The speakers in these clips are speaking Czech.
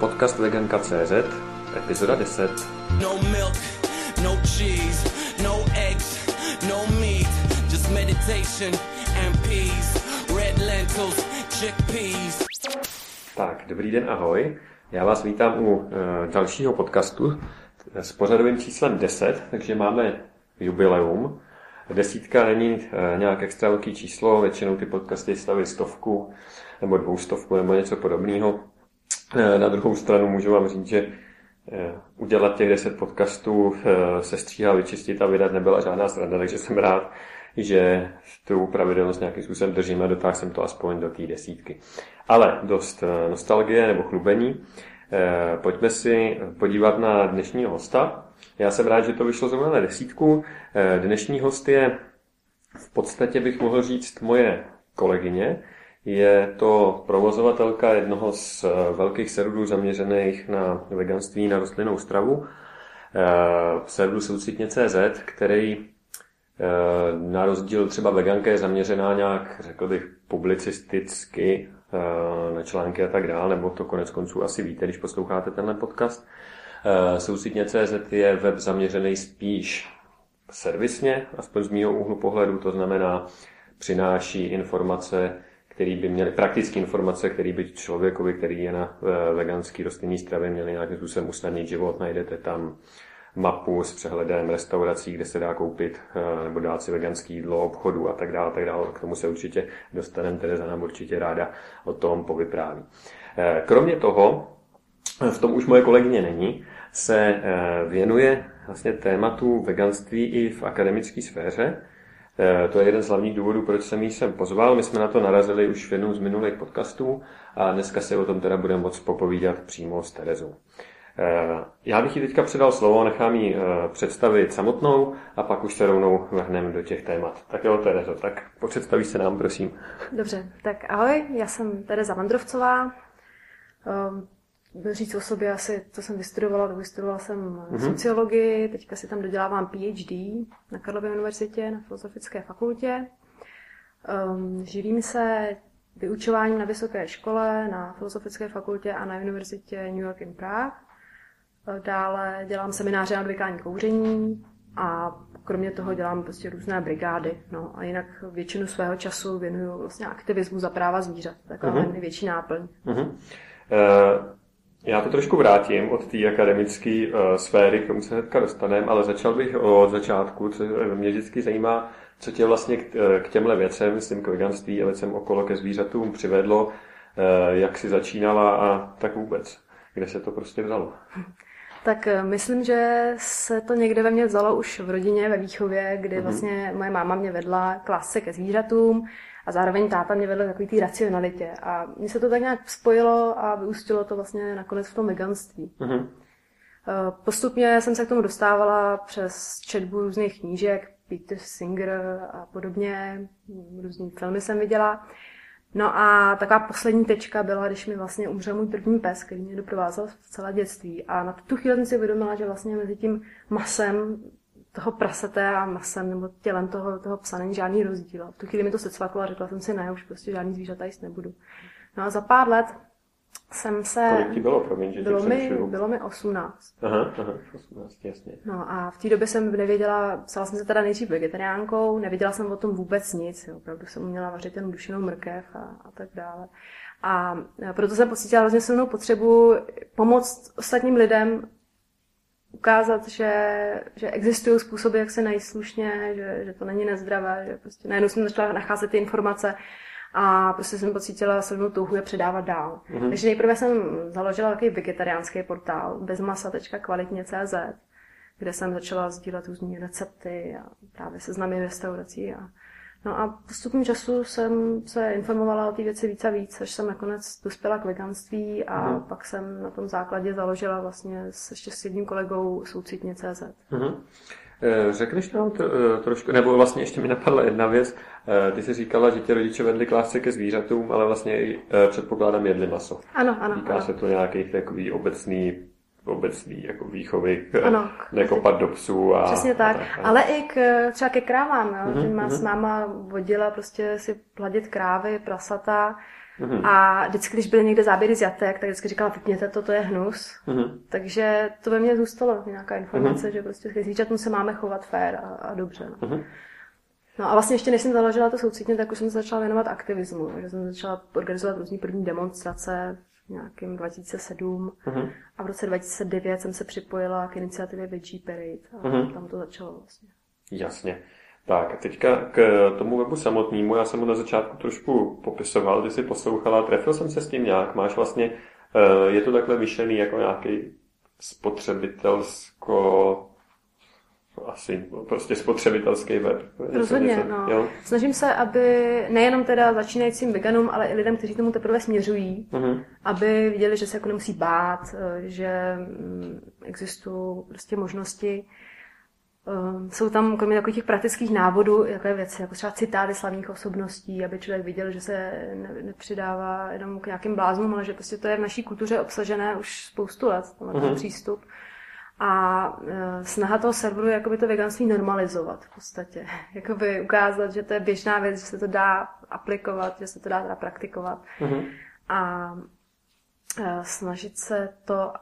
Podcast Veganka.cz, epizoda 10. No milk, no cheese, no eggs, no meat, just meditation and peace, red lentils, chickpeas. Tak, dobrý den, ahoj. Já vás vítám u uh, dalšího podcastu s pořadovým číslem 10, takže máme jubileum. Desítka není uh, nějak extra velký číslo, většinou ty podcasty staví stovku nebo dvoustovku nebo něco podobného. Eh, na druhou stranu můžu vám říct, že eh, udělat těch 10 podcastů, eh, se stříhat, vyčistit a vydat nebyla žádná sranda, takže jsem rád, že tu pravidelnost nějakým způsobem držím a dotáhl jsem to aspoň do té desítky. Ale dost nostalgie nebo chlubení. Pojďme si podívat na dnešního hosta. Já jsem rád, že to vyšlo zrovna na desítku. Dnešní host je v podstatě bych mohl říct moje kolegyně, je to provozovatelka jednoho z eh, velkých serverů zaměřených na veganství, na rostlinnou stravu, eh, serveru soucitně.cz, který eh, na rozdíl třeba veganka je zaměřená nějak, řekl bych, publicisticky na články a tak dále, nebo to konec konců asi víte, když posloucháte tenhle podcast. Soucitně.cz je web zaměřený spíš servisně, aspoň z mého úhlu pohledu, to znamená přináší informace který by měli praktické informace, které by člověkovi, který je na eh, veganský rostlinní stravě, měli nějakým způsobem usnadnit život. Najdete tam mapu s přehledem restaurací, kde se dá koupit eh, nebo dát si veganský jídlo, obchodu a tak dále, tak dále. K tomu se určitě dostaneme, Tereza nám určitě ráda o tom povypráví. Eh, kromě toho, v tom už moje kolegyně není, se věnuje vlastně tématu veganství i v akademické sféře. Eh, to je jeden z hlavních důvodů, proč jsem ji sem pozval. My jsme na to narazili už v jednom z minulých podcastů a dneska se o tom teda budeme moc popovídat přímo s Terezou. Eh, já bych ji teďka předal slovo, nechám ji eh, představit samotnou a pak už se rovnou vrhneme do těch témat. Tak jo, Terezo, tak představíš se nám, prosím. Dobře, tak ahoj, já jsem Tereza Vandrovcová, říct o sobě asi, co jsem vystudovala, vystudovala jsem mm-hmm. sociologii, teďka si tam dodělávám PhD na Karlově univerzitě, na Filozofické fakultě. Um, živím se vyučováním na vysoké škole, na Filozofické fakultě a na univerzitě New York in Prague. Dále dělám semináře na odvykání kouření a kromě toho dělám prostě různé brigády. No a jinak většinu svého času věnuju vlastně aktivismu za práva zvířat. Taková uh-huh. největší náplň. Uh-huh. Uh, já to trošku vrátím od té akademické uh, sféry, k tomu se hnedka dostaneme, ale začal bych od začátku, co mě vždycky zajímá, co tě vlastně k, eh, k těmhle věcem, myslím k veganství a věcem okolo ke zvířatům přivedlo, uh, jak jsi začínala a tak vůbec, kde se to prostě vzalo? Tak myslím, že se to někde ve mně vzalo už v rodině, ve výchově, kdy mhm. vlastně moje máma mě vedla klase ke zvířatům a zároveň táta mě vedl takový té racionalitě. A mně se to tak nějak spojilo a vyústilo to vlastně nakonec v tom veganství. Mm-hmm. Postupně jsem se k tomu dostávala přes četbu různých knížek, Peter Singer a podobně, různý filmy jsem viděla. No a taková poslední tečka byla, když mi vlastně umřel můj první pes, který mě doprovázel v celé dětství. A na tu chvíli jsem si uvědomila, že vlastně mezi tím masem toho prasete a masem nebo tělem toho, toho psa není žádný rozdíl. V tu chvíli mi to secvaklo a řekla jsem si, ne, už prostě žádný zvířata jíst nebudu. No a za pár let jsem se... Kolik ti bylo, promiň, že bylo, mi, bylo mi 18. Aha, aha, 18, jasně. No a v té době jsem nevěděla, psala jsem se teda nejdřív vegetariánkou, nevěděla jsem o tom vůbec nic, jo. opravdu jsem uměla vařit jen dušenou mrkev a, a tak dále. A proto jsem pocítila hrozně silnou potřebu pomoct ostatním lidem ukázat, že, že existují způsoby, jak se najít slušně, že, že to není nezdravé, že prostě najednou jsem začala nacházet ty informace a prostě jsem pocítila silnou touhu je předávat dál. Mm-hmm. Takže nejprve jsem založila takový vegetariánský portál bezmasa.kvalitně.cz, kde jsem začala sdílet různé recepty a právě seznamy restaurací a No a postupem času jsem se informovala o té věci víc a víc, až jsem nakonec dospěla k veganství a mm. pak jsem na tom základě založila vlastně s, ještě s jedním kolegou soucitně.cz. Mm. Řekneš nám to, eh, trošku, nebo vlastně ještě mi napadla jedna věc. Eh, ty jsi říkala, že tě rodiče vedli k lásce ke zvířatům, ale vlastně předpokládám jedli maso. Ano, ano. Týká ano. se to nějakých takový obecný obecný jako výchovy, ano, nekopat do psů. A, Přesně tak, a tak ale i k, třeba ke krávám, jo? Mm-hmm, že má mm-hmm. s náma vodila prostě si pladit krávy, prasata, Mm-hmm. A vždycky, když byly někde záběry z jatek, tak vždycky říkala, vypněte to, to je hnus. Mm-hmm. Takže to ve mně zůstalo nějaká informace, mm-hmm. že prostě s zvířatům se máme chovat fér a, a dobře. No. Mm-hmm. No a vlastně ještě než jsem založila to soucitně, tak už jsem se začala věnovat aktivismu. Takže jsem začala organizovat různý první demonstrace nějakým 2007 uh-huh. a v roce 2009 jsem se připojila k iniciativě Veggie Parade a uh-huh. tam to začalo vlastně. Jasně. Tak teďka k tomu webu samotnému, já jsem ho na začátku trošku popisoval, když jsi poslouchala, trefil jsem se s tím nějak, máš vlastně, eh, je to takhle myšlený jako nějaký spotřebitelsko asi prostě spotřebitelský web. Rozhodně, no. Jo? Snažím se, aby nejenom teda začínajícím veganům, ale i lidem, kteří tomu teprve směřují, uh-huh. aby viděli, že se jako nemusí bát, eh, že mm, existují prostě možnosti. Eh, jsou tam kromě takových těch praktických návodů takové věci, jako třeba citáty slavných osobností, aby člověk viděl, že se nepřidává jenom k nějakým bláznům, ale že prostě to je v naší kultuře obsažené už spoustu let, tenhle uh-huh. přístup. A e, snaha toho serveru je jakoby to veganství normalizovat v podstatě. Jakoby ukázat, že to je běžná věc, že se to dá aplikovat, že se to dá teda praktikovat. Mm-hmm. A e, snažit se to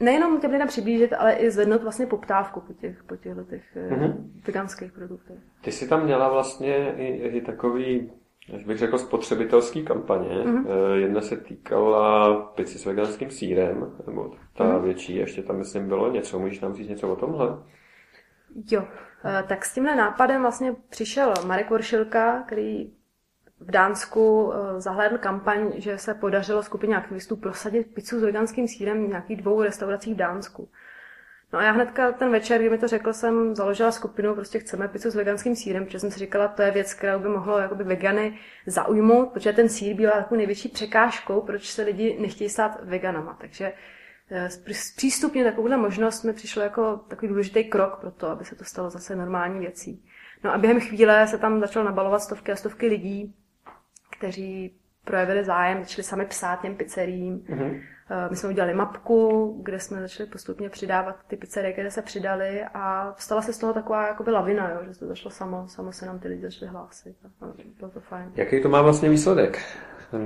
nejenom těm lidem přiblížit, ale i zvednout vlastně poptávku po těch, po těchto těch mm-hmm. veganských produktech. Ty jsi tam měla vlastně i, i takový až bych řekl, spotřebitelský kampaně. Mm-hmm. Jedna se týkala pici s veganským sírem, nebo ta mm-hmm. větší, ještě tam myslím bylo něco. Můžeš nám říct něco o tomhle? Jo, eh, tak s tímhle nápadem vlastně přišel Marek Voršilka, který v Dánsku eh, zahlédl kampaň, že se podařilo skupině aktivistů prosadit pizzu s veganským sírem v nějakých dvou restauracích v Dánsku. No a já hnedka ten večer, kdy mi to řekl, jsem založila skupinu, prostě chceme pizzu s veganským sírem, protože jsem si říkala, to je věc, která by mohlo jakoby vegany zaujmout, protože ten sír bývá takovou největší překážkou, proč se lidi nechtějí stát veganama. Takže eh, přístupně takovouhle možnost mi přišlo jako takový důležitý krok pro to, aby se to stalo zase normální věcí. No a během chvíle se tam začalo nabalovat stovky a stovky lidí, kteří projevili zájem, začali sami psát těm pizzeriím. Mm-hmm. My jsme udělali mapku, kde jsme začali postupně přidávat ty pizzerie, které se přidaly a stala se z toho taková jakoby lavina, jo, že to zašlo samo, samo se nám ty lidi začali hlásit. A bylo to fajn. Jaký to má vlastně výsledek?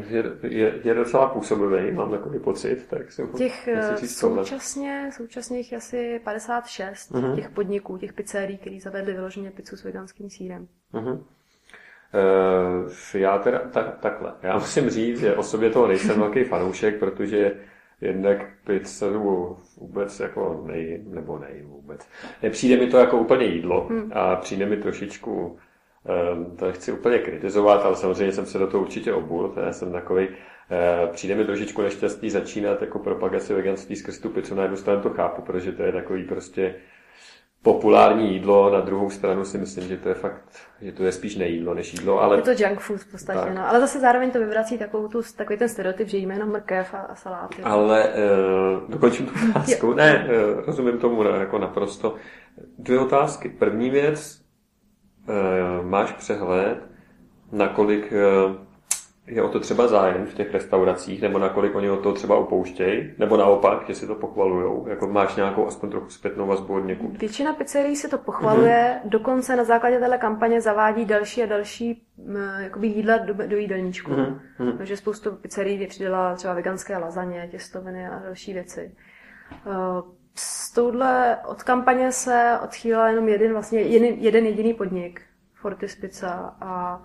Je, je, je docela působivý, mám takový pocit. Tak jsem těch eh, současně, současně jich asi 56 uh-huh. těch podniků, těch pizzerií, který zavedli vyloženě pizzu s veganským sírem. Uh-huh. Uh, já teda tak, takhle. Já musím říct, že o sobě toho nejsem velký fanoušek, protože jednak pizzu vůbec jako nejím, nebo nejím vůbec. Nepřijde mi to jako úplně jídlo hmm. a přijde mi trošičku, um, to nechci úplně kritizovat, ale samozřejmě jsem se do toho určitě obul, já jsem takový, uh, přijde mi trošičku nešťastný začínat jako propagaci veganství skrz tu pizzu, na jednu stranu to chápu, protože to je takový prostě populární jídlo, na druhou stranu si myslím, že to je fakt, že to je spíš nejídlo než jídlo, ale... Je to junk food v podstatě, tak. no. Ale zase zároveň to vyvrací takovou tu, takový ten stereotyp, že jíme jenom mrkev a, a saláty. Ale uh, dokončím tu otázku. ne, uh, rozumím tomu ne, jako naprosto. Dvě otázky. První věc, uh, máš přehled, nakolik uh, je o to třeba zájem v těch restauracích, nebo nakolik oni o to třeba upouštějí, nebo naopak, že si to pochvalujou, jako máš nějakou aspoň trochu zpětnou vazbu od někud. Většina pizzerií si to pochvaluje, mm-hmm. dokonce na základě téhle kampaně zavádí další a další jakoby jídla do, do jídelníčku. Mm-hmm. Takže spoustu pizzerií přidala třeba veganské lazaně, těstoviny a další věci. Eh, z touhle od kampaně se odchýlila jenom jeden, vlastně jeden, jeden jediný podnik, Fortis Pizza, a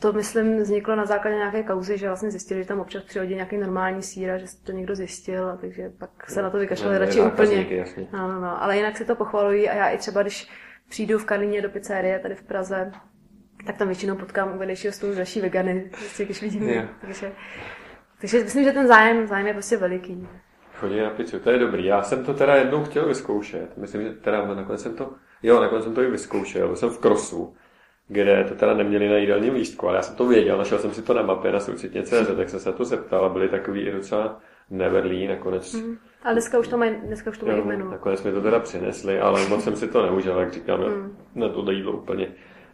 to, myslím, vzniklo na základě nějaké kauzy, že vlastně zjistili, že tam občas přihodí nějaký normální síra, že to někdo zjistil, a takže pak se na to vykašlali no, radši úplně. No, no, no. Ale jinak si to pochvalují a já i třeba, když přijdu v Karlíně do pizzerie tady v Praze, tak tam většinou potkám u vedlejšího stolu další vegany, prostě, když vidím. Yeah. Takže, takže myslím, že ten zájem, zájem je prostě veliký. Chodí na pizzu, to je dobrý. Já jsem to teda jednou chtěl vyzkoušet. Myslím, že teda nakonec jsem to, jo, nakonec jsem to i vyzkoušel. Byl jsem v Krosu kde to teda neměli na jídelním lístku, ale já jsem to věděl, našel jsem si to na mapě na soucitně.cz, tak jsem se to zeptal a byli takový i docela neverlí nakonec. Mm. Ale dneska už to mají, dneska už to mají jméno. Nakonec mi to teda přinesli, ale moc jsem si to neužil, jak říkám, mm. na to jídlo úplně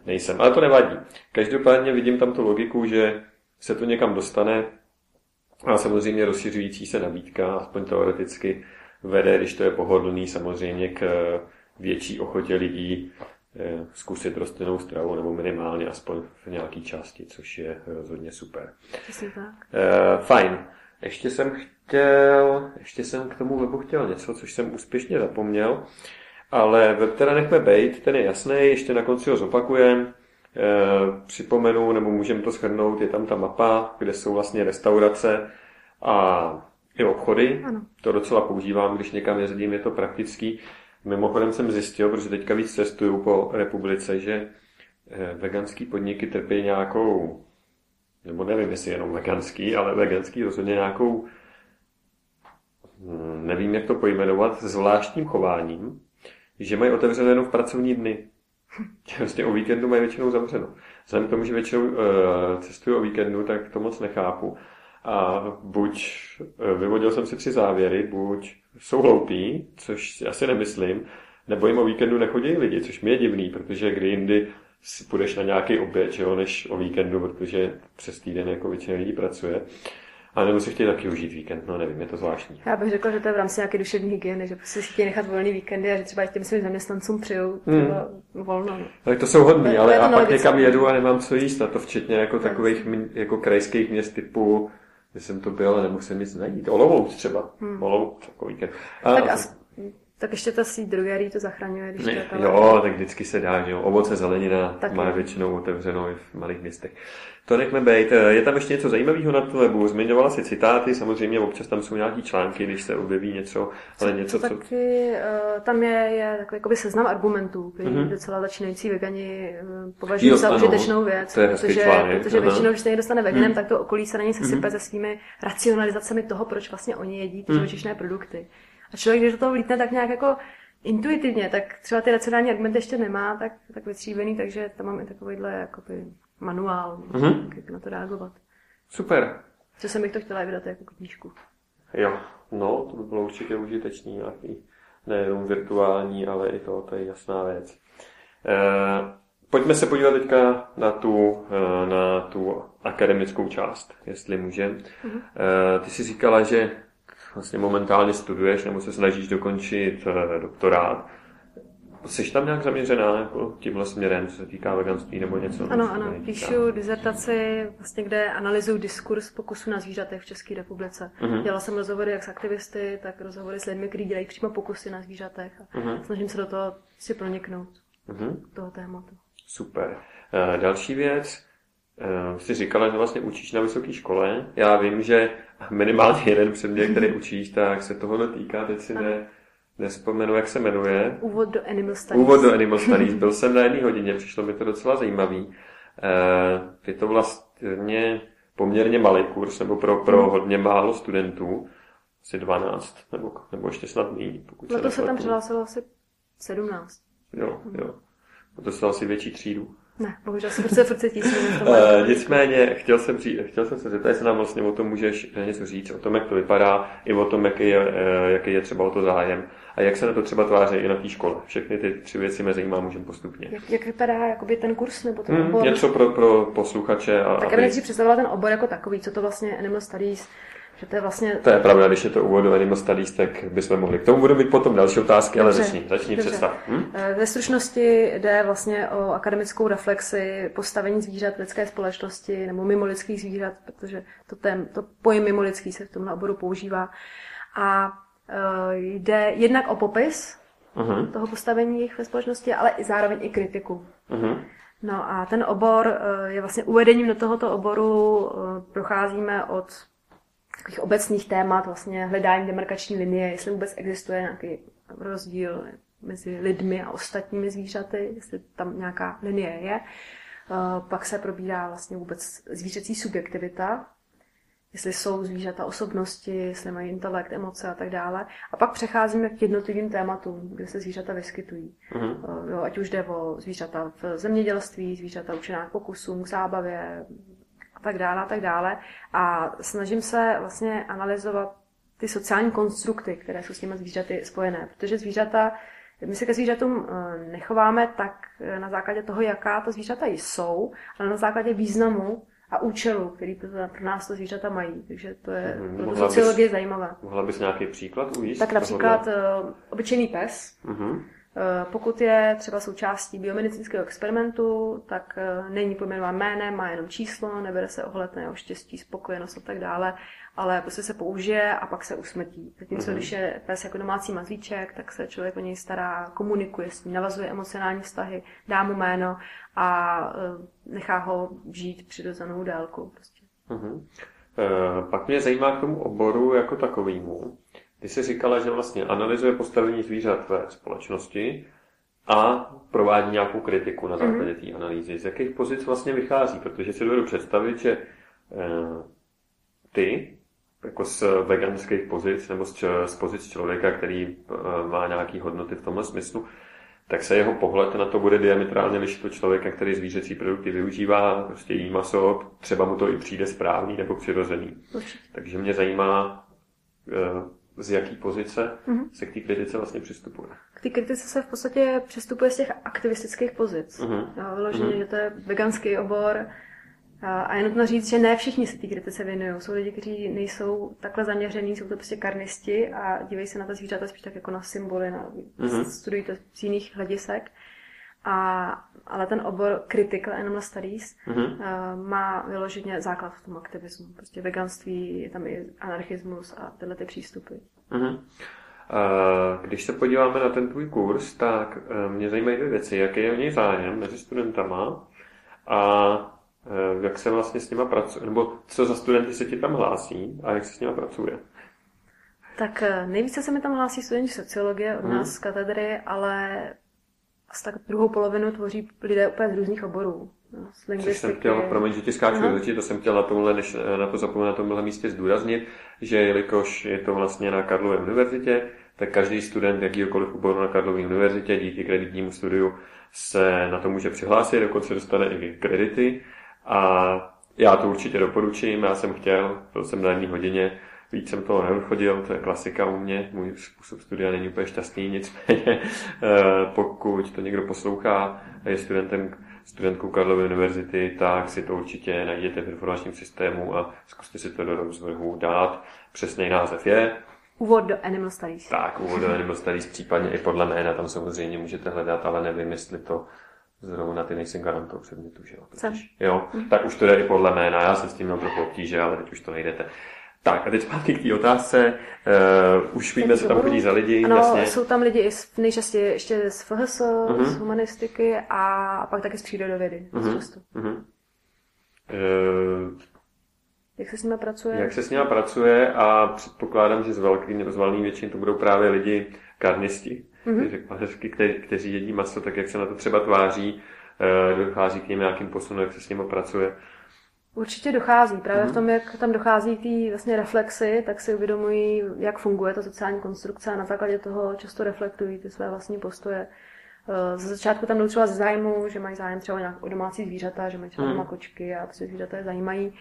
nejsem. Ale to nevadí. Každopádně vidím tam tu logiku, že se to někam dostane a samozřejmě rozšiřující se nabídka, aspoň teoreticky, vede, když to je pohodlný, samozřejmě k větší ochotě lidí eh, zkusit rostlinnou stravu, nebo minimálně aspoň v nějaké části, což je rozhodně super. Přesně tak. E, fajn. Ještě jsem chtěl, ještě jsem k tomu webu chtěl něco, což jsem úspěšně zapomněl, ale web teda nechme bejt, ten je jasný, ještě na konci ho zopakujem. E, připomenu, nebo můžeme to shrnout, je tam ta mapa, kde jsou vlastně restaurace a i obchody. Ano. To docela používám, když někam jezdím, je to praktický. Mimochodem jsem zjistil, protože teďka víc cestuju po republice, že eh, veganský podniky trpí nějakou, nebo nevím, jestli jenom veganský, ale veganský rozhodně nějakou, hm, nevím, jak to pojmenovat, zvláštním chováním, že mají otevřené jenom v pracovní dny. Vlastně o víkendu mají většinou zavřeno. Vzhledem k tomu, že většinou uh, cestuju o víkendu, tak to moc nechápu. A buď eh, vyvodil jsem si tři závěry, buď jsou hloupí, což si asi nemyslím, nebo jim o víkendu nechodí lidi, což mi je divný, protože kdy jindy si půjdeš na nějaký oběd, že jo, než o víkendu, protože přes týden jako většina lidí pracuje. A nebo si chtějí taky užít víkend, no nevím, je to zvláštní. Já bych řekla, že to je v rámci nějaké duševní hygieny, že prostě si chtějí nechat volný víkendy a že třeba i těm svým zaměstnancům přijou třeba hmm. volno. No. Tak to jsou hodný, ale já pak někam jedu a nemám co jíst a to včetně jako takových jako krajských měst typu že jsem to byl, ale nemohl jsem nic najít. Olomouc třeba. Hmm. Olomouc, jako víkend. A, tak, as, tak ještě ta síť drogerí to zachraňuje, když ne, to Jo, tak vždycky se dá, že jo. Ovoce, zelenina tak má je. většinou otevřeno i v malých městech. To nechme být. Je tam ještě něco zajímavého na tom webu. Zmiňovala si citáty, samozřejmě občas tam jsou nějaký články, když se objeví něco, ale něco, co... Taky, uh, tam je, je takový jakoby seznam argumentů, který mm-hmm. docela začínající vegani uh, považují jo, za užitečnou věc, to je protože, článek, protože většinou, když se někdo stane veganem, mm. tak to okolí se na něj sesype mm-hmm. se svými racionalizacemi toho, proč vlastně oni jedí ty mm. živočišné produkty. A člověk, když do toho vlítne tak nějak jako intuitivně, tak třeba ty racionální argumenty ještě nemá tak, tak vytříbený, takže tam mám i takovýhle jakoby manuál, mm-hmm. jak na to reagovat. Super. Co jsem bych to chtěla vydat jako knížku. Jo, no, to by bylo určitě užitečný, nějaký nejenom virtuální, ale i to, to je jasná věc. E, pojďme se podívat teďka na tu, eh, na tu akademickou část, jestli můžem. Mm-hmm. E, ty jsi říkala, že vlastně momentálně studuješ nebo se snažíš dokončit doktorát. Jsi tam nějak zaměřená jako tímhle směrem, co se týká veganství nebo něco? Ano, ano. Píšu dizertaci, vlastně, kde analyzuju diskurs pokusu na zvířatech v České republice. Uh-huh. Dělala jsem rozhovory jak s aktivisty, tak rozhovory s lidmi, kteří dělají přímo pokusy na zvířatech. A uh-huh. snažím se do toho si proniknout, uh-huh. toho tématu. Super. Uh, další věc, jsi říkala, že vlastně učíš na vysoké škole. Já vím, že minimálně jeden předmět, který učíš, tak se toho netýká, teď si ne, nespomenu, jak se jmenuje. Úvod do Animal Studies. Úvod do Animal Studies. Byl jsem na jedné hodině, přišlo mi to docela zajímavý. Eh, je to vlastně poměrně malý kurz, nebo pro, pro hmm. hodně málo studentů, asi 12, nebo, nebo ještě snad méně. Pokud no to se tam přihlásilo asi 17. Jo, jo. To se asi větší třídu. Ne, bohužel se prostě furt tisíc. uh, nicméně, chtěl jsem, při, chtěl jsem se zeptat, jestli nám vlastně o tom můžeš něco říct, o tom, jak to vypadá, i o tom, jaký je, uh, jaký je třeba o to zájem a jak se na to třeba tváří i na té škole. Všechny ty tři věci mě zajímá, můžeme postupně. Jak, jak vypadá jakoby ten kurz nebo ten hmm? Něco pro, pro posluchače. A, tak aby... já bych představila ten obor jako takový, co to vlastně Animal Studies že to je vlastně... To je pravda, když je to do Animal Studies, tak bychom mohli. K tomu budou být potom další otázky, dobře, ale začni, začni představ. Hm? Eh, ve stručnosti jde vlastně o akademickou reflexi postavení zvířat v lidské společnosti nebo mimo lidských zvířat, protože to, tém, to pojem mimo lidský se v tomhle oboru používá. A uh, jde jednak o popis uh-huh. toho postavení jich ve společnosti, ale i zároveň i kritiku. Uh-huh. No a ten obor uh, je vlastně uvedením do tohoto oboru procházíme od takových obecných témat, vlastně hledání demarkační linie, jestli vůbec existuje nějaký rozdíl mezi lidmi a ostatními zvířaty, jestli tam nějaká linie je. Eh, pak se probírá vlastně vůbec zvířecí subjektivita, jestli jsou zvířata osobnosti, jestli mají intelekt, emoce a tak dále. A pak přecházíme k jednotlivým tématům, kde se zvířata vyskytují. Uh-huh. Jo, ať už jde o zvířata v zemědělství, zvířata učená k pokusům, k zábavě, tak dále a tak dále. A snažím se vlastně analyzovat ty sociální konstrukty, které jsou s těmi zvířaty spojené. Protože zvířata, my se ke zvířatům eh, nechováme tak eh, na základě toho, jaká to zvířata jsou, ale na základě významu a účelu, který pro nás to zvířata mají. Takže to je mm, pro sociologie zajímavé. Mohla bys nějaký příklad uvést? Tak například tohohle? obyčejný pes. Mm-hmm Eh, pokud je třeba součástí biomedicínského experimentu, tak eh, není pojmenován jménem, má jenom číslo, nebere se ohled na jeho štěstí, spokojenost a tak dále, ale prostě se použije a pak se usmrtí. Zatímco mm-hmm. když je pes jako domácí mazlíček, tak se člověk o něj stará, komunikuje s ním, navazuje emocionální vztahy, dá mu jméno a eh, nechá ho žít přirozenou délku. Prostě. Mm-hmm. E, pak mě zajímá k tomu oboru jako takovýmu. Ty jsi říkala, že vlastně analyzuje postavení zvířat ve společnosti a provádí nějakou kritiku na základě mm-hmm. té analýzy. Z jakých pozic vlastně vychází? Protože si dovedu představit, že e, ty, jako z veganských pozic nebo z, z pozic člověka, který e, má nějaké hodnoty v tomhle smyslu, tak se jeho pohled na to bude diametrálně lišit od člověka, který zvířecí produkty využívá, prostě jí maso, třeba mu to i přijde správný nebo přirozený. Takže mě zajímá, e, z jaký pozice mm-hmm. se k té kritice vlastně přistupuje. K té kritice se v podstatě přistupuje z těch aktivistických pozic. Mm-hmm. Vyloženě, mm-hmm. že to je veganský obor, a je nutno říct, že ne všichni se té kritice věnují. Jsou lidi, kteří nejsou takhle zaměření, jsou to prostě karnisti a dívají se na ta zvířata spíš tak jako na symboly, na, mm-hmm. studují to z jiných hledisek. A, ale ten obor Critical Animal Studies mm-hmm. uh, má vyloženě základ v tom aktivismu. Prostě veganství, je tam i anarchismus a tyhle ty přístupy. Mm-hmm. Když se podíváme na ten tvůj kurz, tak eh, mě zajímají dvě věci. Jaký je o něj zájem mezi studentama a Eh, jak se vlastně s nima pracuje, nebo co za studenty se ti tam hlásí a jak se s nima pracuje? Tak nejvíce se mi tam hlásí studenti sociologie od hmm. nás z katedry, ale asi tak druhou polovinu tvoří lidé úplně z různých oborů. No, Což jsem chtěl, promiň, že ti skáču do to jsem chtěl na, tomhle, než na to zapomenout na tomhle místě zdůraznit, že jelikož je to vlastně na Karlově univerzitě, tak každý student jakýkoliv oboru na Karlově univerzitě díky kreditnímu studiu se na to může přihlásit, dokonce dostane i kredity. A já to určitě doporučím, já jsem chtěl, byl jsem na jedné hodině, víc jsem toho neodchodil, to je klasika u mě, můj způsob studia není úplně šťastný, nicméně eh, pokud to někdo poslouchá a je studentem, studentkou Karlovy univerzity, tak si to určitě najděte v informačním systému a zkuste si to do rozvrhu dát. Přesný název je Úvod do Animal Studies. Tak, úvod do Animal Studies, případně i podle jména, tam samozřejmě můžete hledat, ale nevím, jestli to Zrovna ty nejsem garantou předmětu, že jo? Jo, tak už to jde i podle jména, já jsem s tím měl trochu obtíže, ale teď už to nejdete. Tak a teď zpátky k té otázce. Uh, už víme, co tam chodí za lidi. Ano, jasně. jsou tam lidi i z, nejčastěji ještě z FHS, uh-huh. z humanistiky a pak taky z přírodovědy. Uh-huh. Uh-huh. Uh, jak se s nimi pracuje? Jak se s nimi pracuje a předpokládám, že z velký, z valný většiny to budou právě lidi karnisti mm-hmm. řekla hezky, kte, kteří jedí maso, tak jak se na to třeba tváří, eh, dochází k něm nějakým posunu, jak se s nimi pracuje. Určitě dochází. Právě v mhm. tom, jak tam dochází k té vlastně reflexy, tak si uvědomují, jak funguje ta sociální konstrukce a na základě toho často reflektují ty své vlastní postoje. Eh, ze začátku tam jdou třeba ze zájmu, že mají zájem třeba nějak o domácí zvířata, že mají třeba mm. doma kočky a ty zvířata je zajímají.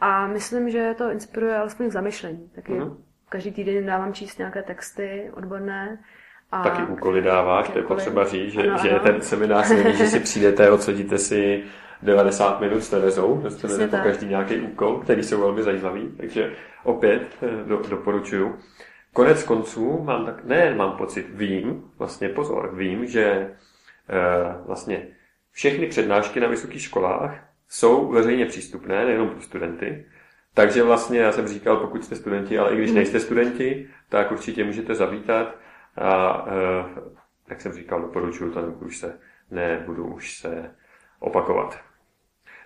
A myslím, že to inspiruje alespoň k zamyšlení. Taky mm. každý týden dávám číst nějaké texty odborné, a taky úkoly dáváš, to je potřeba říct, že, ano, že ano. ten seminář není, že si přijdete, odsudíte si 90 minut s Terezou, dostanete po každý nějaký úkol, který jsou velmi zajímavý, takže opět eh, do, doporučuju. Konec konců mám tak, ne, mám pocit, vím, vlastně pozor, vím, že e, vlastně všechny přednášky na vysokých školách jsou veřejně přístupné, nejenom pro studenty, takže vlastně já jsem říkal, pokud jste studenti, ale i když mhm. nejste studenti, tak určitě můžete zavítat a e, jak jsem říkal, doporučuju to, už se nebudu už se opakovat.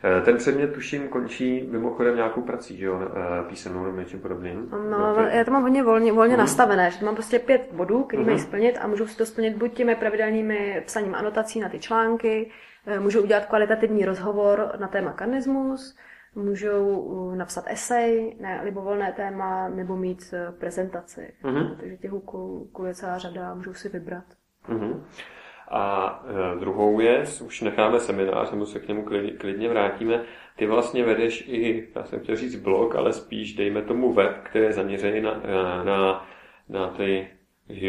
E, ten předmět, tuším, končí mimochodem nějakou prací, že jo, e, písemnou nebo něčím podobným. No, no já to mám hodně volně, volně uh-huh. nastavené, že mám prostě pět bodů, které uh-huh. mají splnit a můžu si to splnit buď těmi pravidelnými psaním anotací na ty články, můžu udělat kvalitativní rozhovor na téma karnismus, můžou napsat esej na libovolné téma nebo mít prezentaci. Mm-hmm. Takže těch úkolů je celá řada, můžou si vybrat. Mm-hmm. A e, druhou věc, už necháme seminář, nebo se k němu klidně vrátíme. Ty vlastně vedeš i, já jsem chtěl říct blog, ale spíš dejme tomu web, který je zaměřený na, na, na, na ty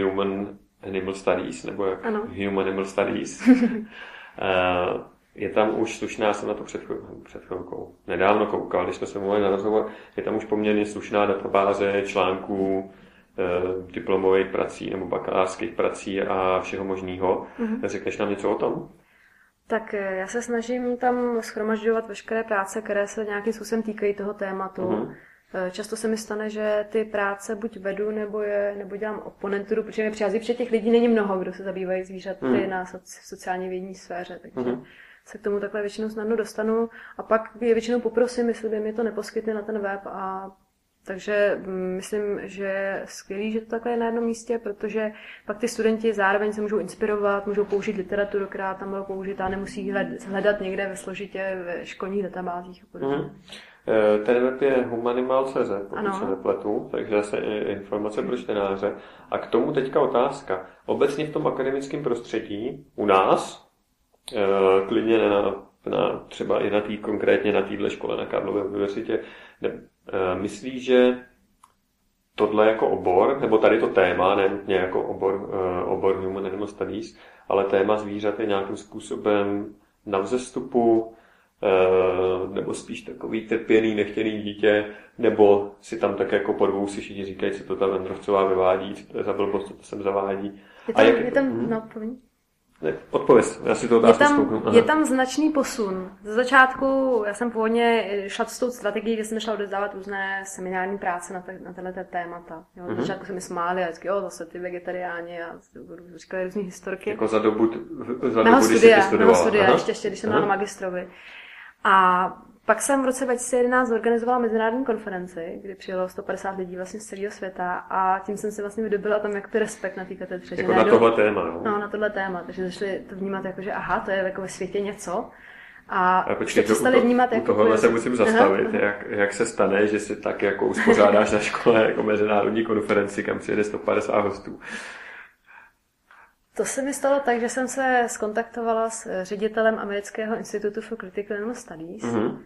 human animal studies, nebo jak ano. human animal studies. e, je tam už slušná, jsem na to před, před chvilkou, nedávno koukal, když jsme se mluvili na rozhovor, je tam už poměrně slušná databáze článků diplomových prací nebo bakalářských prací a všeho možného. Mm-hmm. Řekneš nám něco o tom? Tak já se snažím tam schromažďovat veškeré práce, které se nějakým způsobem týkají toho tématu. Mm-hmm. Často se mi stane, že ty práce buď vedu, nebo, je, nebo dělám oponenturu, protože mi přichází, protože těch lidí není mnoho, kdo se zabývají zvířaty mm. na sociálně vědní sféře, takže mm. se k tomu takhle většinou snadno dostanu a pak je většinou poprosím, jestli by mi to neposkytne na ten web a takže mm, myslím, že je skvělý, že to takhle je na jednom místě, protože pak ty studenti zároveň se můžou inspirovat, můžou použít literaturu, která tam byla použitá, nemusí hledat někde ve složitě ve školních databázích a podobně. Mm. Ten web je humanimal.cz, pokud ano. se nepletu, takže zase informace pro čtenáře. A k tomu teďka otázka. Obecně v tom akademickém prostředí u nás, eh, klidně na, na, třeba i na tý, konkrétně na téhle škole na Karlově univerzitě, ne, eh, myslí, že tohle jako obor, nebo tady to téma, ne nutně jako obor, obor Human Animal Studies, ale téma zvířat je nějakým způsobem na vzestupu, Eh, nebo spíš takový trpěný, nechtěný dítě, nebo si tam tak jako po dvou si všichni říkají, co to ta Vendrovcová vyvádí, co to je za blbost, co to sem zavádí. Je tam, A jak je tam, hmm. no. Ne, odpověz, já si to otázku je tam, je tam značný posun. Ze začátku já jsem původně šla s tou strategií, že jsem šla odezdávat různé seminární práce na, te, na tenhle témata. Jo, mm-hmm. začátku se mi smáli a vždycky, jo, zase ty vegetariáni a říkali různé historky. Jako za dobu, za dobu studia, když studia, studia ještě, ještě, když jsem byla na magistrovi. A pak jsem v roce 2011 zorganizovala mezinárodní konferenci, kdy přijelo 150 lidí vlastně z celého světa a tím jsem si vlastně vydobila tam jak respekt na té katedře. Jako na tohle téma, jo? No, na tohle téma, takže začali to vnímat jako, že aha, to je jako ve světě něco. A, a počkej, to, přestali vnímat jako... Tohle se musím zastavit, aha. jak, jak se stane, že si tak jako uspořádáš na škole jako mezinárodní konferenci, kam přijede 150 hostů. To se mi stalo tak, že jsem se skontaktovala s ředitelem Amerického institutu for Critical Animal Studies mm-hmm.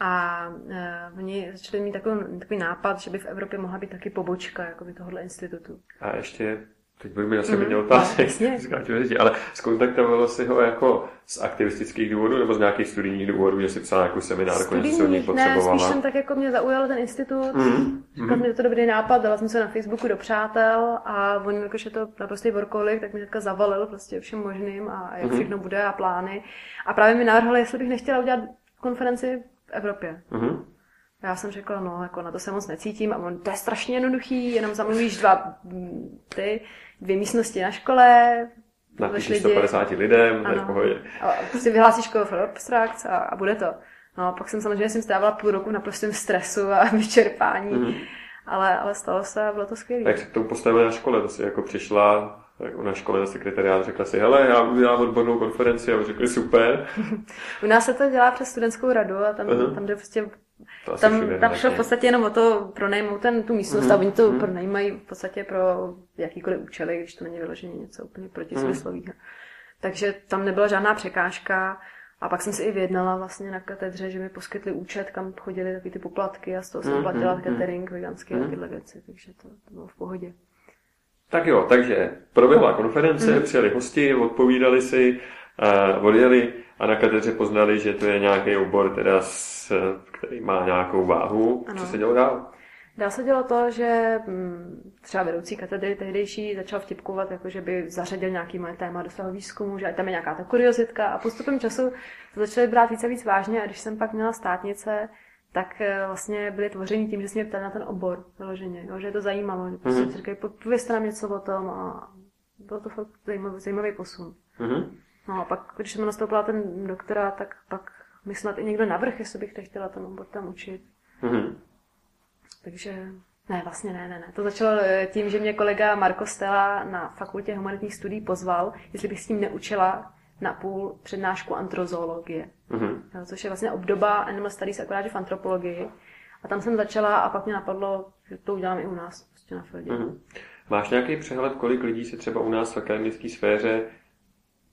A uh, oni začali mít takový, takový nápad, že by v Evropě mohla být taky pobočka jakoby tohohle institutu. A ještě Teď budu mít zase hodně mm, otázek, ale skontaktovalo si ho jako z aktivistických důvodů nebo z nějakých studijních důvodů, že si psal nějakou seminář, že se od něj potřebovala? Ne, spíš jsem tak jako mě zaujal ten institut, mm, říkal mm. mi, to dobrý nápad, dala jsem se na Facebooku do přátel a on jakož je to naprostý workoholik, tak mi teďka zavalil prostě všem možným a jak mm. všechno bude a plány. A právě mi navrhl, jestli bych nechtěla udělat konferenci v Evropě. Mm. Já jsem řekla, no, jako na to se moc necítím a on, to je strašně jednoduchý, jenom zamluvíš dva ty, dvě místnosti na škole, Napíšeš 150 lidem, ano. v pohodě. A si vyhlásíš školu for abstract a, a bude to. No pak jsem samozřejmě jsem strávala půl roku na prostém stresu a vyčerpání. Mm-hmm. Ale, ale stalo se a bylo to skvělé. Jak se k tomu postavili na škole? To si jako přišla na škole na sekretariát, řekla si, hele, já udělám odbornou konferenci a řekli super. U nás se to dělá přes studentskou radu a tam, uh-huh. tam jde prostě to tam, tam šlo v podstatě jenom o to pronajmout ten, tu místnost mm-hmm. a oni to mm-hmm. pronajímají v podstatě pro jakýkoliv účely, když to není vyloženě něco úplně protismyslového. Mm-hmm. Takže tam nebyla žádná překážka a pak jsem si i vyjednala vlastně na katedře, že mi poskytli účet, kam chodili taky ty poplatky a z toho jsem mm-hmm. platila mhm. catering, veganský mm-hmm. a tyhle věci, takže to, to bylo v pohodě. Tak jo, takže proběhla konference, mm-hmm. přijeli hosti, odpovídali si, uh, odjeli a na katedře poznali, že to je nějaký obor, teda s, který má nějakou váhu. Ano. Co se dělo dál? Dál se dělo to, že mm, třeba vedoucí katedry tehdejší začal vtipkovat, jako že by zařadil nějaký moje téma do svého výzkumu, že tam je nějaká ta kuriozitka a postupem času to začali brát více a víc vážně a když jsem pak měla státnice, tak eh, vlastně byly tvoření tím, že jsme mě ptali na ten obor vyloženě, jo, že je to zajímalo, že prostě mm-hmm. říkají, povězte nám něco o tom a bylo to fakt zajímavý, zajímavý posun. Mm-hmm. No a pak, když jsem nastoupila ten doktora, tak pak mi snad i někdo navrh, jestli bych chtěla ten obor tam učit. Mm-hmm. Takže ne, vlastně ne, ne, ne. To začalo eh, tím, že mě kolega Marko Stella na fakultě humanitních studií pozval, jestli bych s ním neučila na půl přednášku antrozoologie. Mm-hmm. Jo, což je vlastně obdoba Animal Studies, akorát v antropologii. A tam jsem začala a pak mě napadlo, že to udělám i u nás, prostě na Fildě. Mm-hmm. Máš nějaký přehled, kolik lidí se třeba u nás v akademické sféře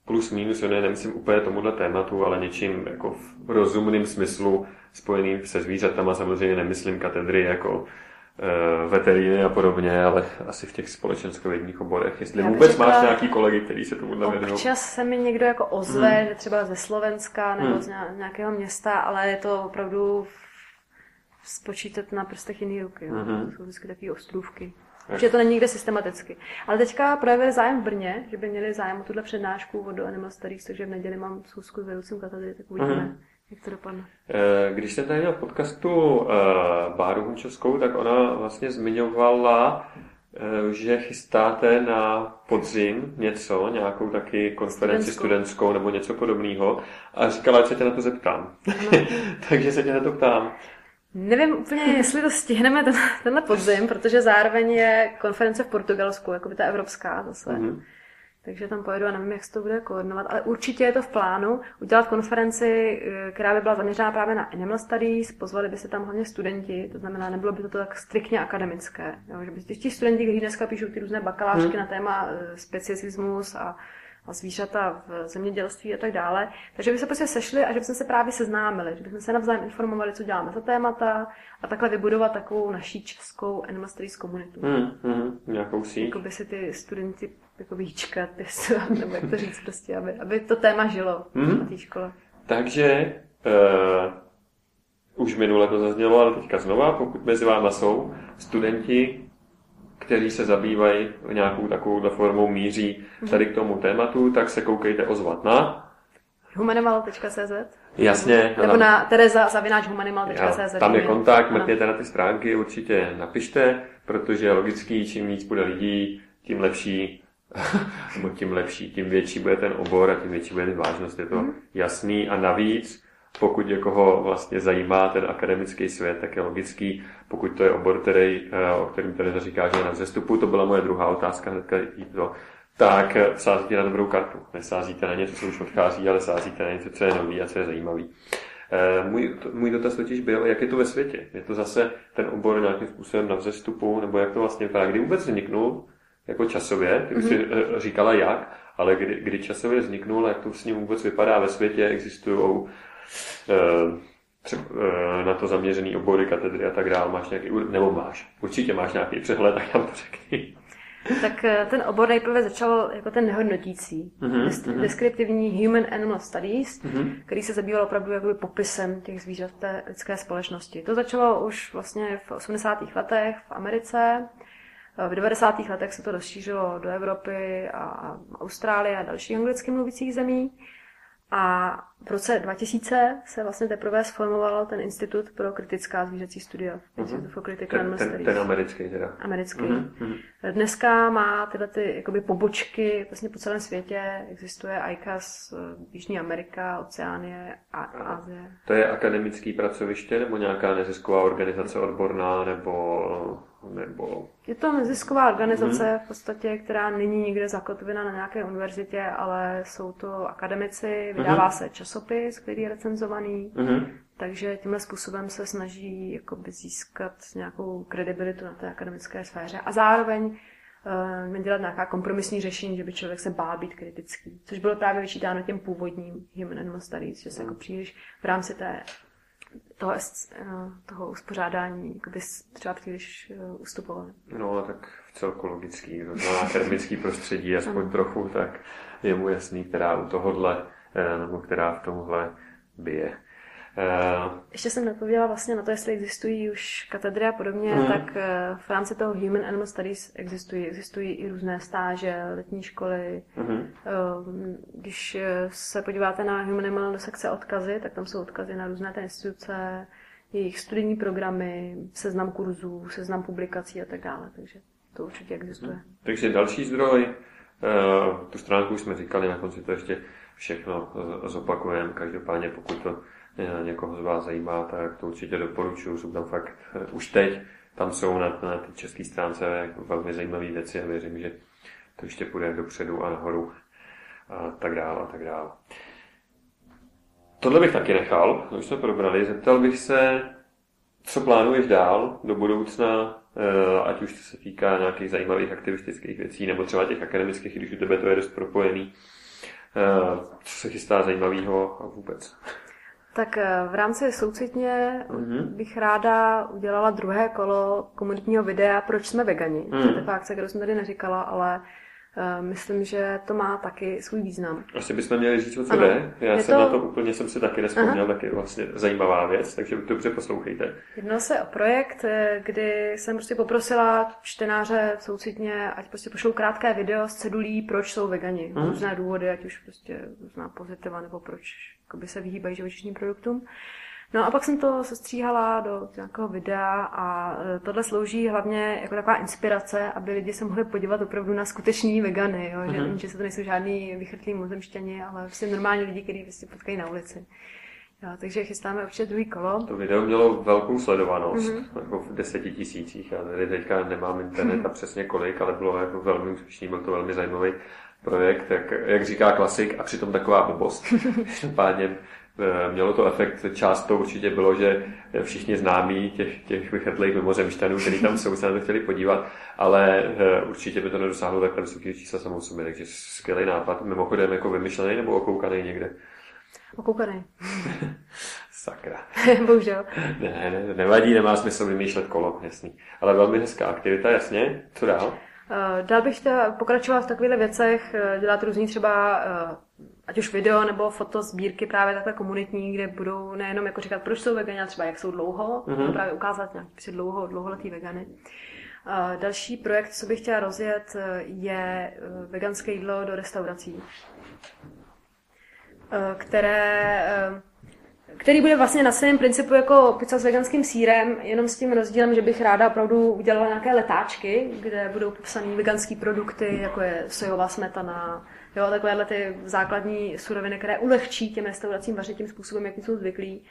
plus minus, ne, nemyslím úplně tomuhle tématu, ale něčím jako v rozumném smyslu spojeným se zvířatama, samozřejmě nemyslím katedry jako e, veteríny a podobně, ale asi v těch společenskovědních oborech. Jestli Já vůbec řekla, máš nějaký kolegy, který se tomu věnují. Občas se mi někdo jako ozve, hmm. že třeba ze Slovenska nebo hmm. z nějakého města, ale je to opravdu spočítat na prstech jiný ruky. Hmm. To jsou vždycky takové ostrůvky. Protože to není nikde systematicky. Ale teďka projevili zájem v Brně, že by měli zájem o tuhle přednášku od Animal Studies, takže v neděli mám schůzku s vedoucím katedry, tak uvidíme. Uh-huh. Jak to dopadne? Eh, když jsem tady měl v podcastu uh, Báru Hunčovskou, tak ona vlastně zmiňovala, uh, že chystáte na podzim něco, nějakou taky konferenci studentskou, studentskou nebo něco podobného a říkala, že se tě na to zeptám. Takže se tě na to ptám. Nevím úplně, jestli to stihneme ten, tenhle podzim, protože zároveň je konference v Portugalsku, jako by ta evropská zase. Mm-hmm. Takže tam pojedu a nevím, jak se to bude koordinovat, ale určitě je to v plánu udělat konferenci, eh, která by byla zaměřená právě na Animal Studies, pozvali by se tam hlavně studenti, to znamená, nebylo by to tak striktně akademické. Jo, že by ti studenti, kteří dneska píšou ty různé bakalářky hmm. na téma eh, speciesismus a a zvířata v zemědělství a tak dále. Takže by se prostě sešli a že bychom se právě seznámili, že bychom se navzájem informovali, co děláme za témata a takhle vybudovat takovou naší českou Animal Studies komunitu. Hmm, hmm, nějakou síť. Jako by si ty studenti jako výčkat, nebo jak to říct prostě, aby, aby to téma žilo hmm. na té škole. Takže uh, už minule to zaznělo, ale teďka znova, pokud mezi váma jsou studenti, kteří se zabývají nějakou takovou formou míří tady k tomu tématu, tak se koukejte ozvat na humanimal.cz Jasně. Nebo na Tereza zavináč humanimal.cz. Tam je kontakt, mrkněte na ty stránky, určitě napište, protože je logický, čím víc bude lidí, tím lepší, nebo tím lepší, tím větší bude ten obor a tím větší bude vážnost. Je to mm. jasný a navíc pokud někoho vlastně zajímá ten akademický svět, tak je logický, pokud to je obor, který, eh, o kterém Tereza říká, že je na vzestupu, to byla moje druhá otázka hnedka to, tak eh, sázíte na dobrou kartu. Nesázíte na něco, co už odchází, ale sázíte na něco, co je nový a co je zajímavý. Eh, můj, můj dotaz totiž byl, jak je to ve světě. Je to zase ten obor nějakým způsobem na vzestupu, nebo jak to vlastně vypadá, kdy vůbec vzniknul, jako časově, ty mm-hmm. si říkala jak, ale kdy, kdy časově vzniknul, jak to s ním vůbec vypadá ve světě, existují Eh, eh, na to zaměřený obory, katedry a tak dále, máš nějaký, nebo máš, určitě máš nějaký přehled, tak nám to řekni. Tak eh, ten obor nejprve začal jako ten nehodnotící, mm-hmm, deskriptivní Human Animal Studies, mm-hmm. který se zabýval opravdu jakoby popisem těch zvířat té lidské společnosti. To začalo už vlastně v 80. letech v Americe, v 90. letech se to rozšířilo do Evropy a Austrálie a dalších anglicky mluvících zemí. A v roce 2000 se vlastně teprve sformoval ten Institut pro kritická zvířecí studia. Uh-huh. Institute for Critical Animal ten, ten, ten americký teda. Americký. Uh-huh. Dneska má tyhle ty jakoby pobočky vlastně po celém světě. Existuje ICAS, eh, Jižní Amerika, Oceánie a Asie. To je akademický pracoviště nebo nějaká nezisková organizace odborná nebo nebo... Je to nezisková organizace hmm. v podstatě, která není nikde zakotvena na nějaké univerzitě, ale jsou to akademici, vydává hmm. se časopis, který je recenzovaný, hmm. takže tímhle způsobem se snaží jakoby získat nějakou kredibilitu na té akademické sféře. A zároveň uh, nedělat nějaká kompromisní řešení, že by člověk se bál být kritický, což bylo právě vyčítáno těm původním Human Animal Studies, že se jako příliš v rámci té toho, eh, toho uspořádání jakoby třeba příliš eh, ustupovali. No, tak v celku logický, na akademický prostředí aspoň trochu, tak je mu jasný, která u tohohle, nebo která v tomhle bije. Uh, Ještě jsem nepověděla vlastně na to, jestli existují už katedry a podobně, mm. tak uh, v rámci toho Human Animal Studies existují, existují i různé stáže, letní školy. Mm. Když se podíváte na Human Animal sekce odkazy, tak tam jsou odkazy na různé té instituce, jejich studijní programy, seznam kurzů, seznam publikací a tak dále, takže to určitě existuje. Mm. Takže další zdroj, tu stránku jsme říkali, na konci to ještě všechno zopakujeme, každopádně pokud to někoho z vás zajímá, tak to určitě doporučuju. Jsou tam fakt eh, už teď, tam jsou na, na té české stránce jako velmi zajímavé věci a věřím, že to ještě půjde dopředu a nahoru a tak dále a tak dále. Tohle bych taky nechal, už jsme probrali. Zeptal bych se, co plánuješ dál do budoucna, eh, ať už se týká nějakých zajímavých aktivistických věcí, nebo třeba těch akademických, když u tebe to je dost propojený. Eh, co se chystá zajímavého a vůbec? Tak eh, v rámci soucitně mm-hmm. bych ráda udělala druhé kolo komunitního videa Proč jsme vegani. Mm. To je akce, kterou jsem tady neříkala, ale myslím, že to má taky svůj význam. Asi bychom měli říct, o co ano. jde. Já je jsem to... na to úplně jsem si taky nespomněl, Aha. taky vlastně zajímavá věc, takže dobře poslouchejte. Jednalo se o projekt, eh, kdy jsem prostě poprosila čtenáře soucitně, ať prostě pošlou krátké video s cedulí, proč jsou vegani. Hmm. Různé důvody, ať už prostě různá pozitiva, nebo proč se vyhýbají živočišním produktům. No a pak jsem to sestříhala do nějakého videa a e, tohle slouží hlavně jako taková inspirace, aby lidi se mohli podívat opravdu na skuteční vegany, jo? Že, mm-hmm. že se to nejsou žádný vychrtlí mozemšťani, ale prostě normální lidi, kteří prostě potkají na ulici. Jo, takže chystáme určitě druhý kolo. To video mělo velkou sledovanost, mm-hmm. jako v deseti tisících. Já tady teďka nemám internet a přesně kolik, ale bylo jako velmi úspěšný, byl to velmi zajímavý projekt, jak, jak říká klasik, a přitom taková blbost. Každopádně mělo to efekt, část to určitě bylo, že všichni známí těch, těch vychrtlých mimozemšťanů, kteří tam jsou, se na to chtěli podívat, ale eh, určitě by to nedosáhlo takhle vysoké čísla samou sobě, takže skvělý nápad. Mimochodem jako vymyšlený nebo okoukaný někde? Okoukaný. Sakra. Bohužel. Ne, ne, nevadí, nemá smysl vymýšlet kolo, jasný. Ale velmi hezká aktivita, jasně. Co dál? Uh, dál bych pokračovat v takových věcech, dělat různý třeba ať už video nebo foto sbírky právě takhle komunitní, kde budou nejenom jako říkat, proč jsou vegani, ale třeba jak jsou dlouho, mm-hmm. právě ukázat nějaký prostě dlouho, dlouholetý vegany. Uh, další projekt, co bych chtěla rozjet, je veganské jídlo do restaurací, uh, které uh, který bude vlastně na svém principu jako pizza s veganským sírem, jenom s tím rozdílem, že bych ráda opravdu udělala nějaké letáčky, kde budou popsané veganské produkty, jako je sojová smetana, jo, takovéhle ty základní suroviny, které ulehčí těm restauracím vařit tím způsobem, jakým jsou zvyklí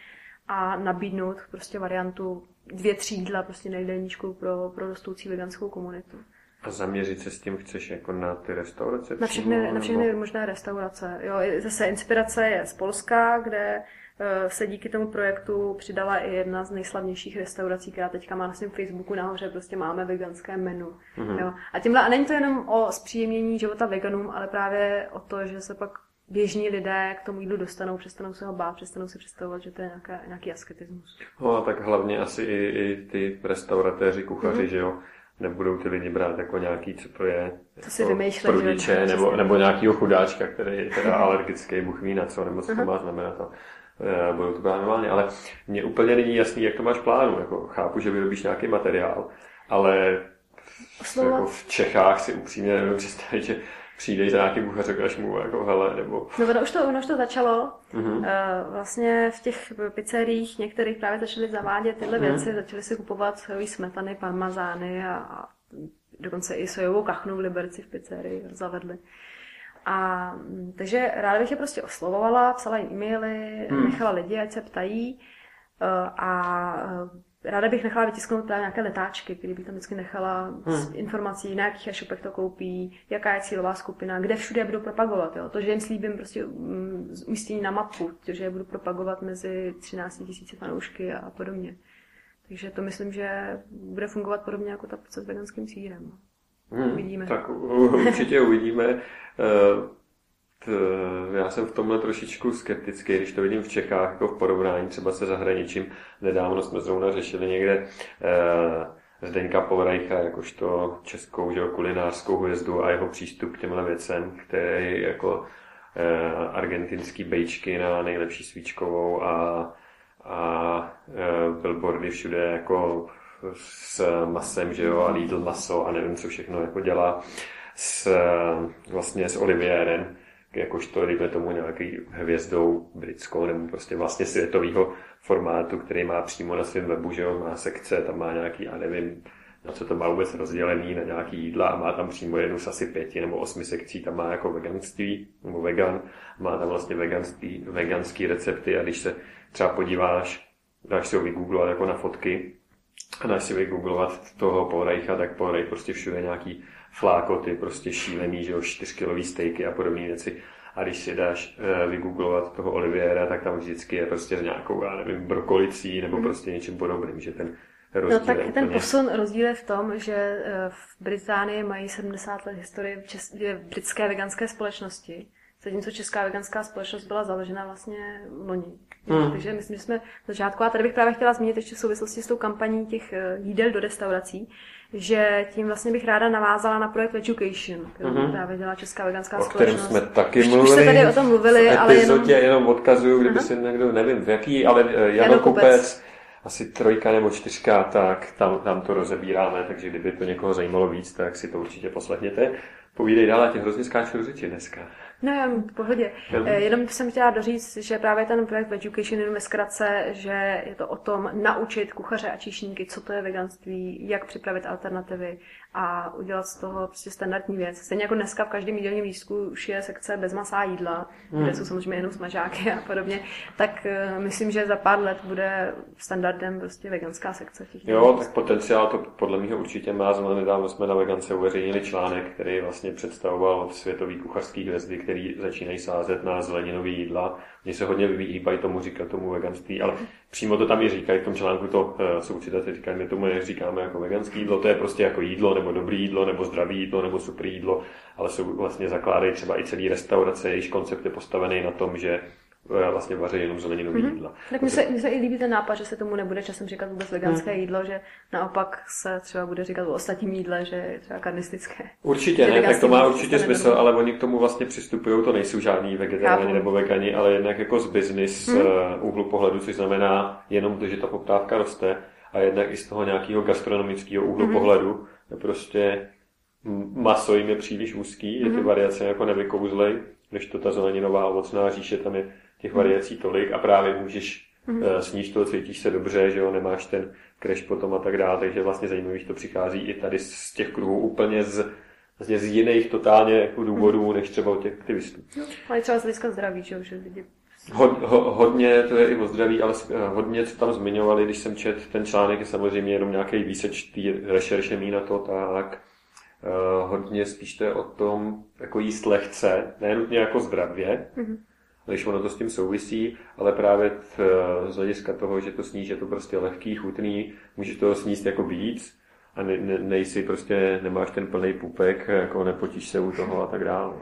a nabídnout prostě variantu dvě třídla prostě nejdelníčku pro, pro rostoucí veganskou komunitu. A zaměřit se s tím chceš jako na ty restaurace? Na všechny, na všechny možné restaurace. Jo, zase inspirace je z Polska, kde se díky tomu projektu přidala i jedna z nejslavnějších restaurací, která teďka má na svém Facebooku nahoře, prostě máme veganské menu. Mm-hmm. Jo. A tímhle, a není to jenom o zpříjemnění života veganům, ale právě o to, že se pak běžní lidé k tomu jídlu dostanou, přestanou se ho bát, přestanou si představovat, že to je nějaká, nějaký asketismus. No a tak hlavně asi i, i ty restauratéři, kuchaři, mm-hmm. že jo, nebudou ty lidi brát jako nějaký, co to je, to si vymýšlej, prodiče, nebo, nebo nějakýho chudáčka, který je teda alergický, buch ví na co, nebo co to má znamenat. Eh, budou to normálně, ale mně úplně není jasný, jak to máš plánu. Jako, chápu, že vyrobíš nějaký materiál, ale v, jako v Čechách si upřímně nevím představit, že přijdeš za nějaký buch a řekneš mu, jako hele, nebo... No ono už to, ono už to začalo. Mm-hmm. Vlastně v těch pizzeriích některých právě začali zavádět tyhle mm-hmm. věci, začali si kupovat sojové smetany, parmazány a, a dokonce i sojovou kachnu v Liberci v pizzerii zavedli. A mm, takže ráda bych je prostě oslovovala, psala jim e-maily, hmm. nechala lidi, ať se ptají eh, a eh, ráda bych nechala vytisknout právě nějaké letáčky, které bych tam vždycky nechala hmm. s informací, na jakých e-shopech to koupí, jaká je cílová skupina, kde všude je budu propagovat. Jo. To, že jim slíbím prostě mm, umístění na mapu, že je budu propagovat mezi 13 000 fanoušky a podobně. Takže to myslím, že bude fungovat podobně jako ta s veganským sírem. Hmm, uvidíme. Tak určitě uvidíme. Eh, já jsem v tomhle trošičku skeptický, když to vidím v Čechách, jako v porovnání třeba se zahraničím. Nedávno jsme zrovna řešili někde eh, Zdeňka Polrajcha, jakožto českou že, kulinářskou hvězdu a jeho přístup k těmhle věcem, který jako eh, argentinský bejčky na nejlepší svíčkovou a, a billboardy všude jako s masem, že jo, a Lidl maso a nevím, co všechno jako dělá s, vlastně s Olivierem, jakožto, dejme tomu nějaký hvězdou britskou nebo prostě vlastně světového formátu, který má přímo na svém webu, že jo, má sekce, tam má nějaký, já nevím, na co to má vůbec rozdělený, na nějaký jídla a má tam přímo jednu z asi pěti nebo osmi sekcí, tam má jako veganství nebo vegan, má tam vlastně veganství, veganský recepty a když se třeba podíváš, dáš si ho vygooglovat jako na fotky, a dáš si vygooglovat toho Polreicha, tak Polreich prostě všude nějaký flákoty, prostě šílený, že jo, čtyřkilový stejky a podobné věci. A když si dáš uh, vygooglovat toho Oliviera, tak tam vždycky je prostě s nějakou, já nevím, brokolicí nebo mm. prostě něčím podobným, že ten rozdíl No tak ten posun rozdíl je v tom, že eh, v Británii mají 70 let historie v čes... britské veganské společnosti, Zatímco Česká veganská společnost byla založena vlastně loni. Hmm. Takže myslím, že jsme v začátku. A tady bych právě chtěla zmínit ještě v souvislosti s tou kampaní těch eh, jídel do restaurací, že tím vlastně bych ráda navázala na projekt Education, který mm-hmm. právě dělá Česká veganská o společnost. O kterém jsme taky mluvili. Už jste tady o tom mluvili, ale jenom... jenom odkazuju, kdyby Aha. si někdo, nevím v jaký, ale uh, Jano Kupec, Kupec asi trojka nebo čtyřka, tak tam, tam to rozebíráme, takže kdyby to někoho zajímalo víc, tak si to určitě poslechněte. Povídej dál, já tě hrozně skáču řeči dneska. No já v pohodě. Jenom. jenom jsem chtěla doříct, že právě ten projekt Education jenom zkratce, že je to o tom naučit kuchaře a číšníky, co to je veganství, jak připravit alternativy a udělat z toho prostě standardní věc. Stejně jako dneska v každém jídelním lístku už je sekce bez masá jídla, hmm. kde jsou samozřejmě jenom smažáky a podobně, tak uh, myslím, že za pár let bude standardem prostě veganská sekce. Těch jo, tak potenciál to podle mě určitě má. Zrovna nedávno jsme na vegance uveřejnili článek, který vlastně představoval světový kuchařský hvězdy, který začínají sázet na zeleninový jídla. Mně se hodně vyhýbají tomu říkat tomu veganství, ale přímo to tam i říkají v tom článku, to uh, jsou citace, říkají, my tomu neříkáme jako veganský jídlo, to je prostě jako jídlo, nebo dobrý jídlo, nebo zdravý jídlo, nebo super jídlo, ale jsou vlastně zakládají třeba i celý restaurace, jejíž koncept je postavený na tom, že vlastně vaří jenom zeleninový mm-hmm. jídla. Tak mi se, mi se i líbí ten nápad, že se tomu nebude časem říkat vůbec veganské mm. jídlo, že naopak se třeba bude říkat o ostatním jídle, že je třeba karnistické. Určitě ne, tak to má určitě smysl, ale oni k tomu vlastně přistupují, to nejsou žádní vegetariáni nebo vegani, ale jednak jako z business mm. úhlu pohledu, což znamená jenom to, že ta poptávka roste a jednak i z toho nějakého gastronomického úhlu mm. pohledu, prostě maso jim je příliš úzký, mm. je ty variace jako nevykouzlej, když to ta zeleninová ovocná říše tam je těch variací tolik a právě můžeš mm-hmm. sníš to, cítíš se dobře, že jo, nemáš ten crash potom a tak dále, takže vlastně zajímavý, že to přichází i tady z těch kruhů úplně z, vlastně z jiných totálně jako důvodů, než třeba od těch aktivistů. No, ale třeba z hlediska zdraví, že jo, že lidi Hod, ho, hodně, to je i o zdraví, ale eh, hodně, co tam zmiňovali, když jsem čet ten článek, je samozřejmě jenom nějaký výseč té rešerše mý na to, tak uh, hodně spíš to je o tom, jako jíst lehce, nenutně jako zdravě, mm-hmm když ono to s tím souvisí, ale právě t, z hlediska toho, že to sníš, je to prostě lehký, chutný, můžeš toho sníst jako víc a ne, ne, nejsi prostě, nemáš ten plný pupek, jako nepotíš se u toho a tak dále.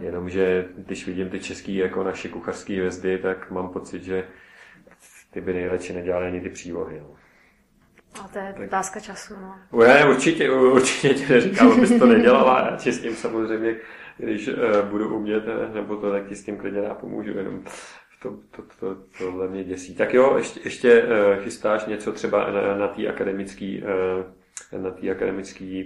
Jenomže když vidím ty český jako naše kuchařské hvězdy, tak mám pocit, že ty by nejradši nedělali ani ty přílohy. No. A to je otázka času, no. Ne, určitě, určitě ti neříkám, abys to nedělala. Já ti s tím samozřejmě když uh, budu umět, eh, nebo to taky s tím klidně pomůžu, jenom to, to, to, to tohle mě děsí. Tak jo, ještě, ještě uh, chystáš něco třeba na, na té akademické uh, na té akademické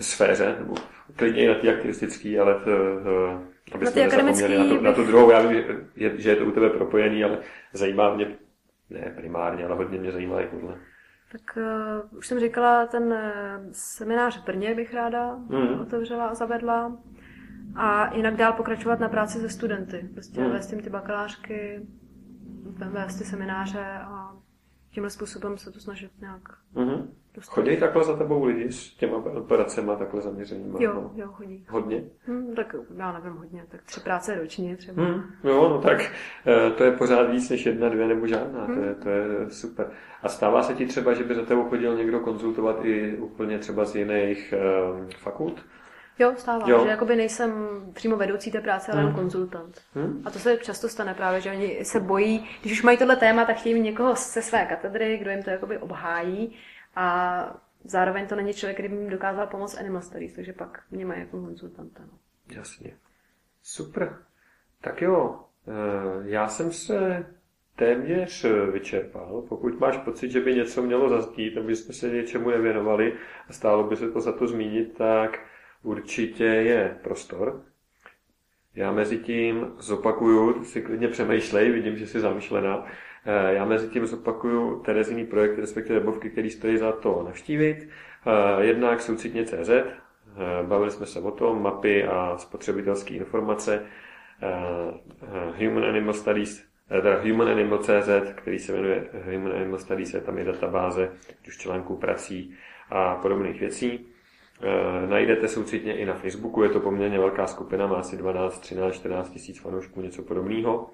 sféře, nebo klidně i na té aktivistické, ale to, uh, aby jsme nezapomněli na, to, na tu druhou. Já vím, že je, že je to u tebe propojený, ale zajímá mě, ne primárně, ale hodně mě zajímá i tohle. Tak uh, už jsem říkala, ten uh, seminář v Brně bych ráda mm. otevřela a zavedla. A jinak dál pokračovat na práci se studenty. Prostě mm. vést jim ty bakalářky, vést ty semináře a tímhle způsobem se to snažit nějak mm-hmm. Chodí takhle za tebou lidi s těma operacemi takhle zaměřenými? Jo, no? jo, chodí. Hodně? Hmm, tak já nevím hodně, tak tři práce ročně třeba. Hmm, jo, no tak eh, to je pořád víc než jedna, dvě nebo žádná, hmm. to, je, to je super. A stává se ti třeba, že by za tebou chodil někdo konzultovat i úplně třeba z jiných uh, fakult? Jo, stává, jo. že jakoby nejsem přímo vedoucí té práce, ale hmm. konzultant. Hmm. A to se často stane právě, že oni se bojí, když už mají tohle téma, tak chtějí někoho ze své katedry, kdo jim to jakoby obhájí a zároveň to není člověk, který by jim dokázal pomoct Animal Studies, takže pak mě mají jako konzultanta. No. Jasně. Super. Tak jo, eh, já jsem se téměř vyčerpal. Pokud máš pocit, že by něco mělo zazdít, aby jsme se něčemu nevěnovali a stálo by se to za to zmínit, tak určitě je prostor. Já mezi tím zopakuju, si klidně přemýšlej, vidím, že jsi zamýšlená. Eh, já mezi tím zopakuju Terezíný projekt, respektive webovky, který stojí za to navštívit. Eh, jednak soucitně.cz, eh, bavili jsme se o tom, mapy a spotřebitelské informace, Human Animal Studies, teda Human Animal CZ, který se jmenuje Human Animal Studies, je tam je databáze, už článků, prací a podobných věcí. Najdete soucitně i na Facebooku, je to poměrně velká skupina, má asi 12, 13, 14 tisíc fanoušků, něco podobného.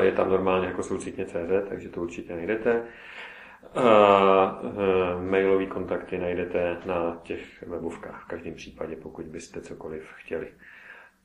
Je tam normálně jako soucitně CZ, takže to určitě najdete. A eh, mailový kontakty najdete na těch webovkách v každém případě, pokud byste cokoliv chtěli.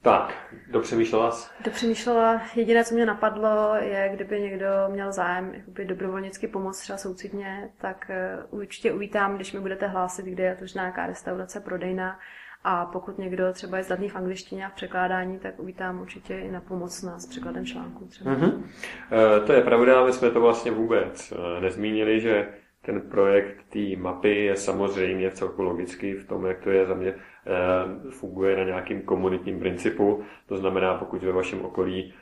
Tak, dopřemýšlela jsi? Dopřemýšlela. Jediné, co mě napadlo, je, kdyby někdo měl zájem jakoby dobrovolnicky pomoct třeba soucitně, tak eh, určitě uvítám, když mi budete hlásit, kde je to nějaká restaurace, prodejna. A pokud někdo třeba je zdatný v angličtině a v překládání, tak uvítám určitě i na pomoc na s překladem článku. Třeba. Mm-hmm. E, to je pravda, my jsme to vlastně vůbec eh, nezmínili, že ten projekt té mapy je samozřejmě celku logický v tom, jak to je za mě, eh, funguje na nějakým komunitním principu. To znamená, pokud ve vašem okolí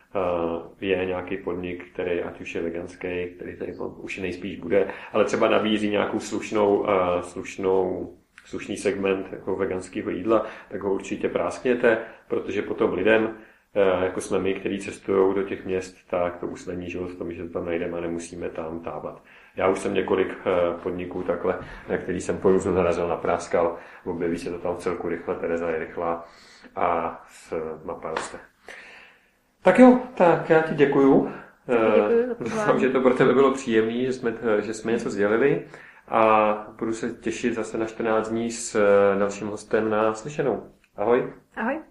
je nějaký podnik, který ať už je veganský, který tady už nejspíš bude, ale třeba nabízí nějakou slušnou, slušnou slušný segment jako veganského jídla, tak ho určitě práskněte, protože potom lidem, jako jsme my, kteří cestují do těch měst, tak to usnadní život v tom, že to tam najdeme a nemusíme tam tábat. Já už jsem několik eh, podniků takhle, na který jsem po různu narazil, napráskal, objeví se to tam celku rychle, Tereza je rychlá a s mapa roste. Tak jo, tak já ti děkuju. Děkuji Doufám, že to pro tebe bylo příjemné, že jsme, že jsme něco sdělili a budu se těšit zase na 14 dní s eh, dalším hostem na slyšenou. Ahoj. Ahoj.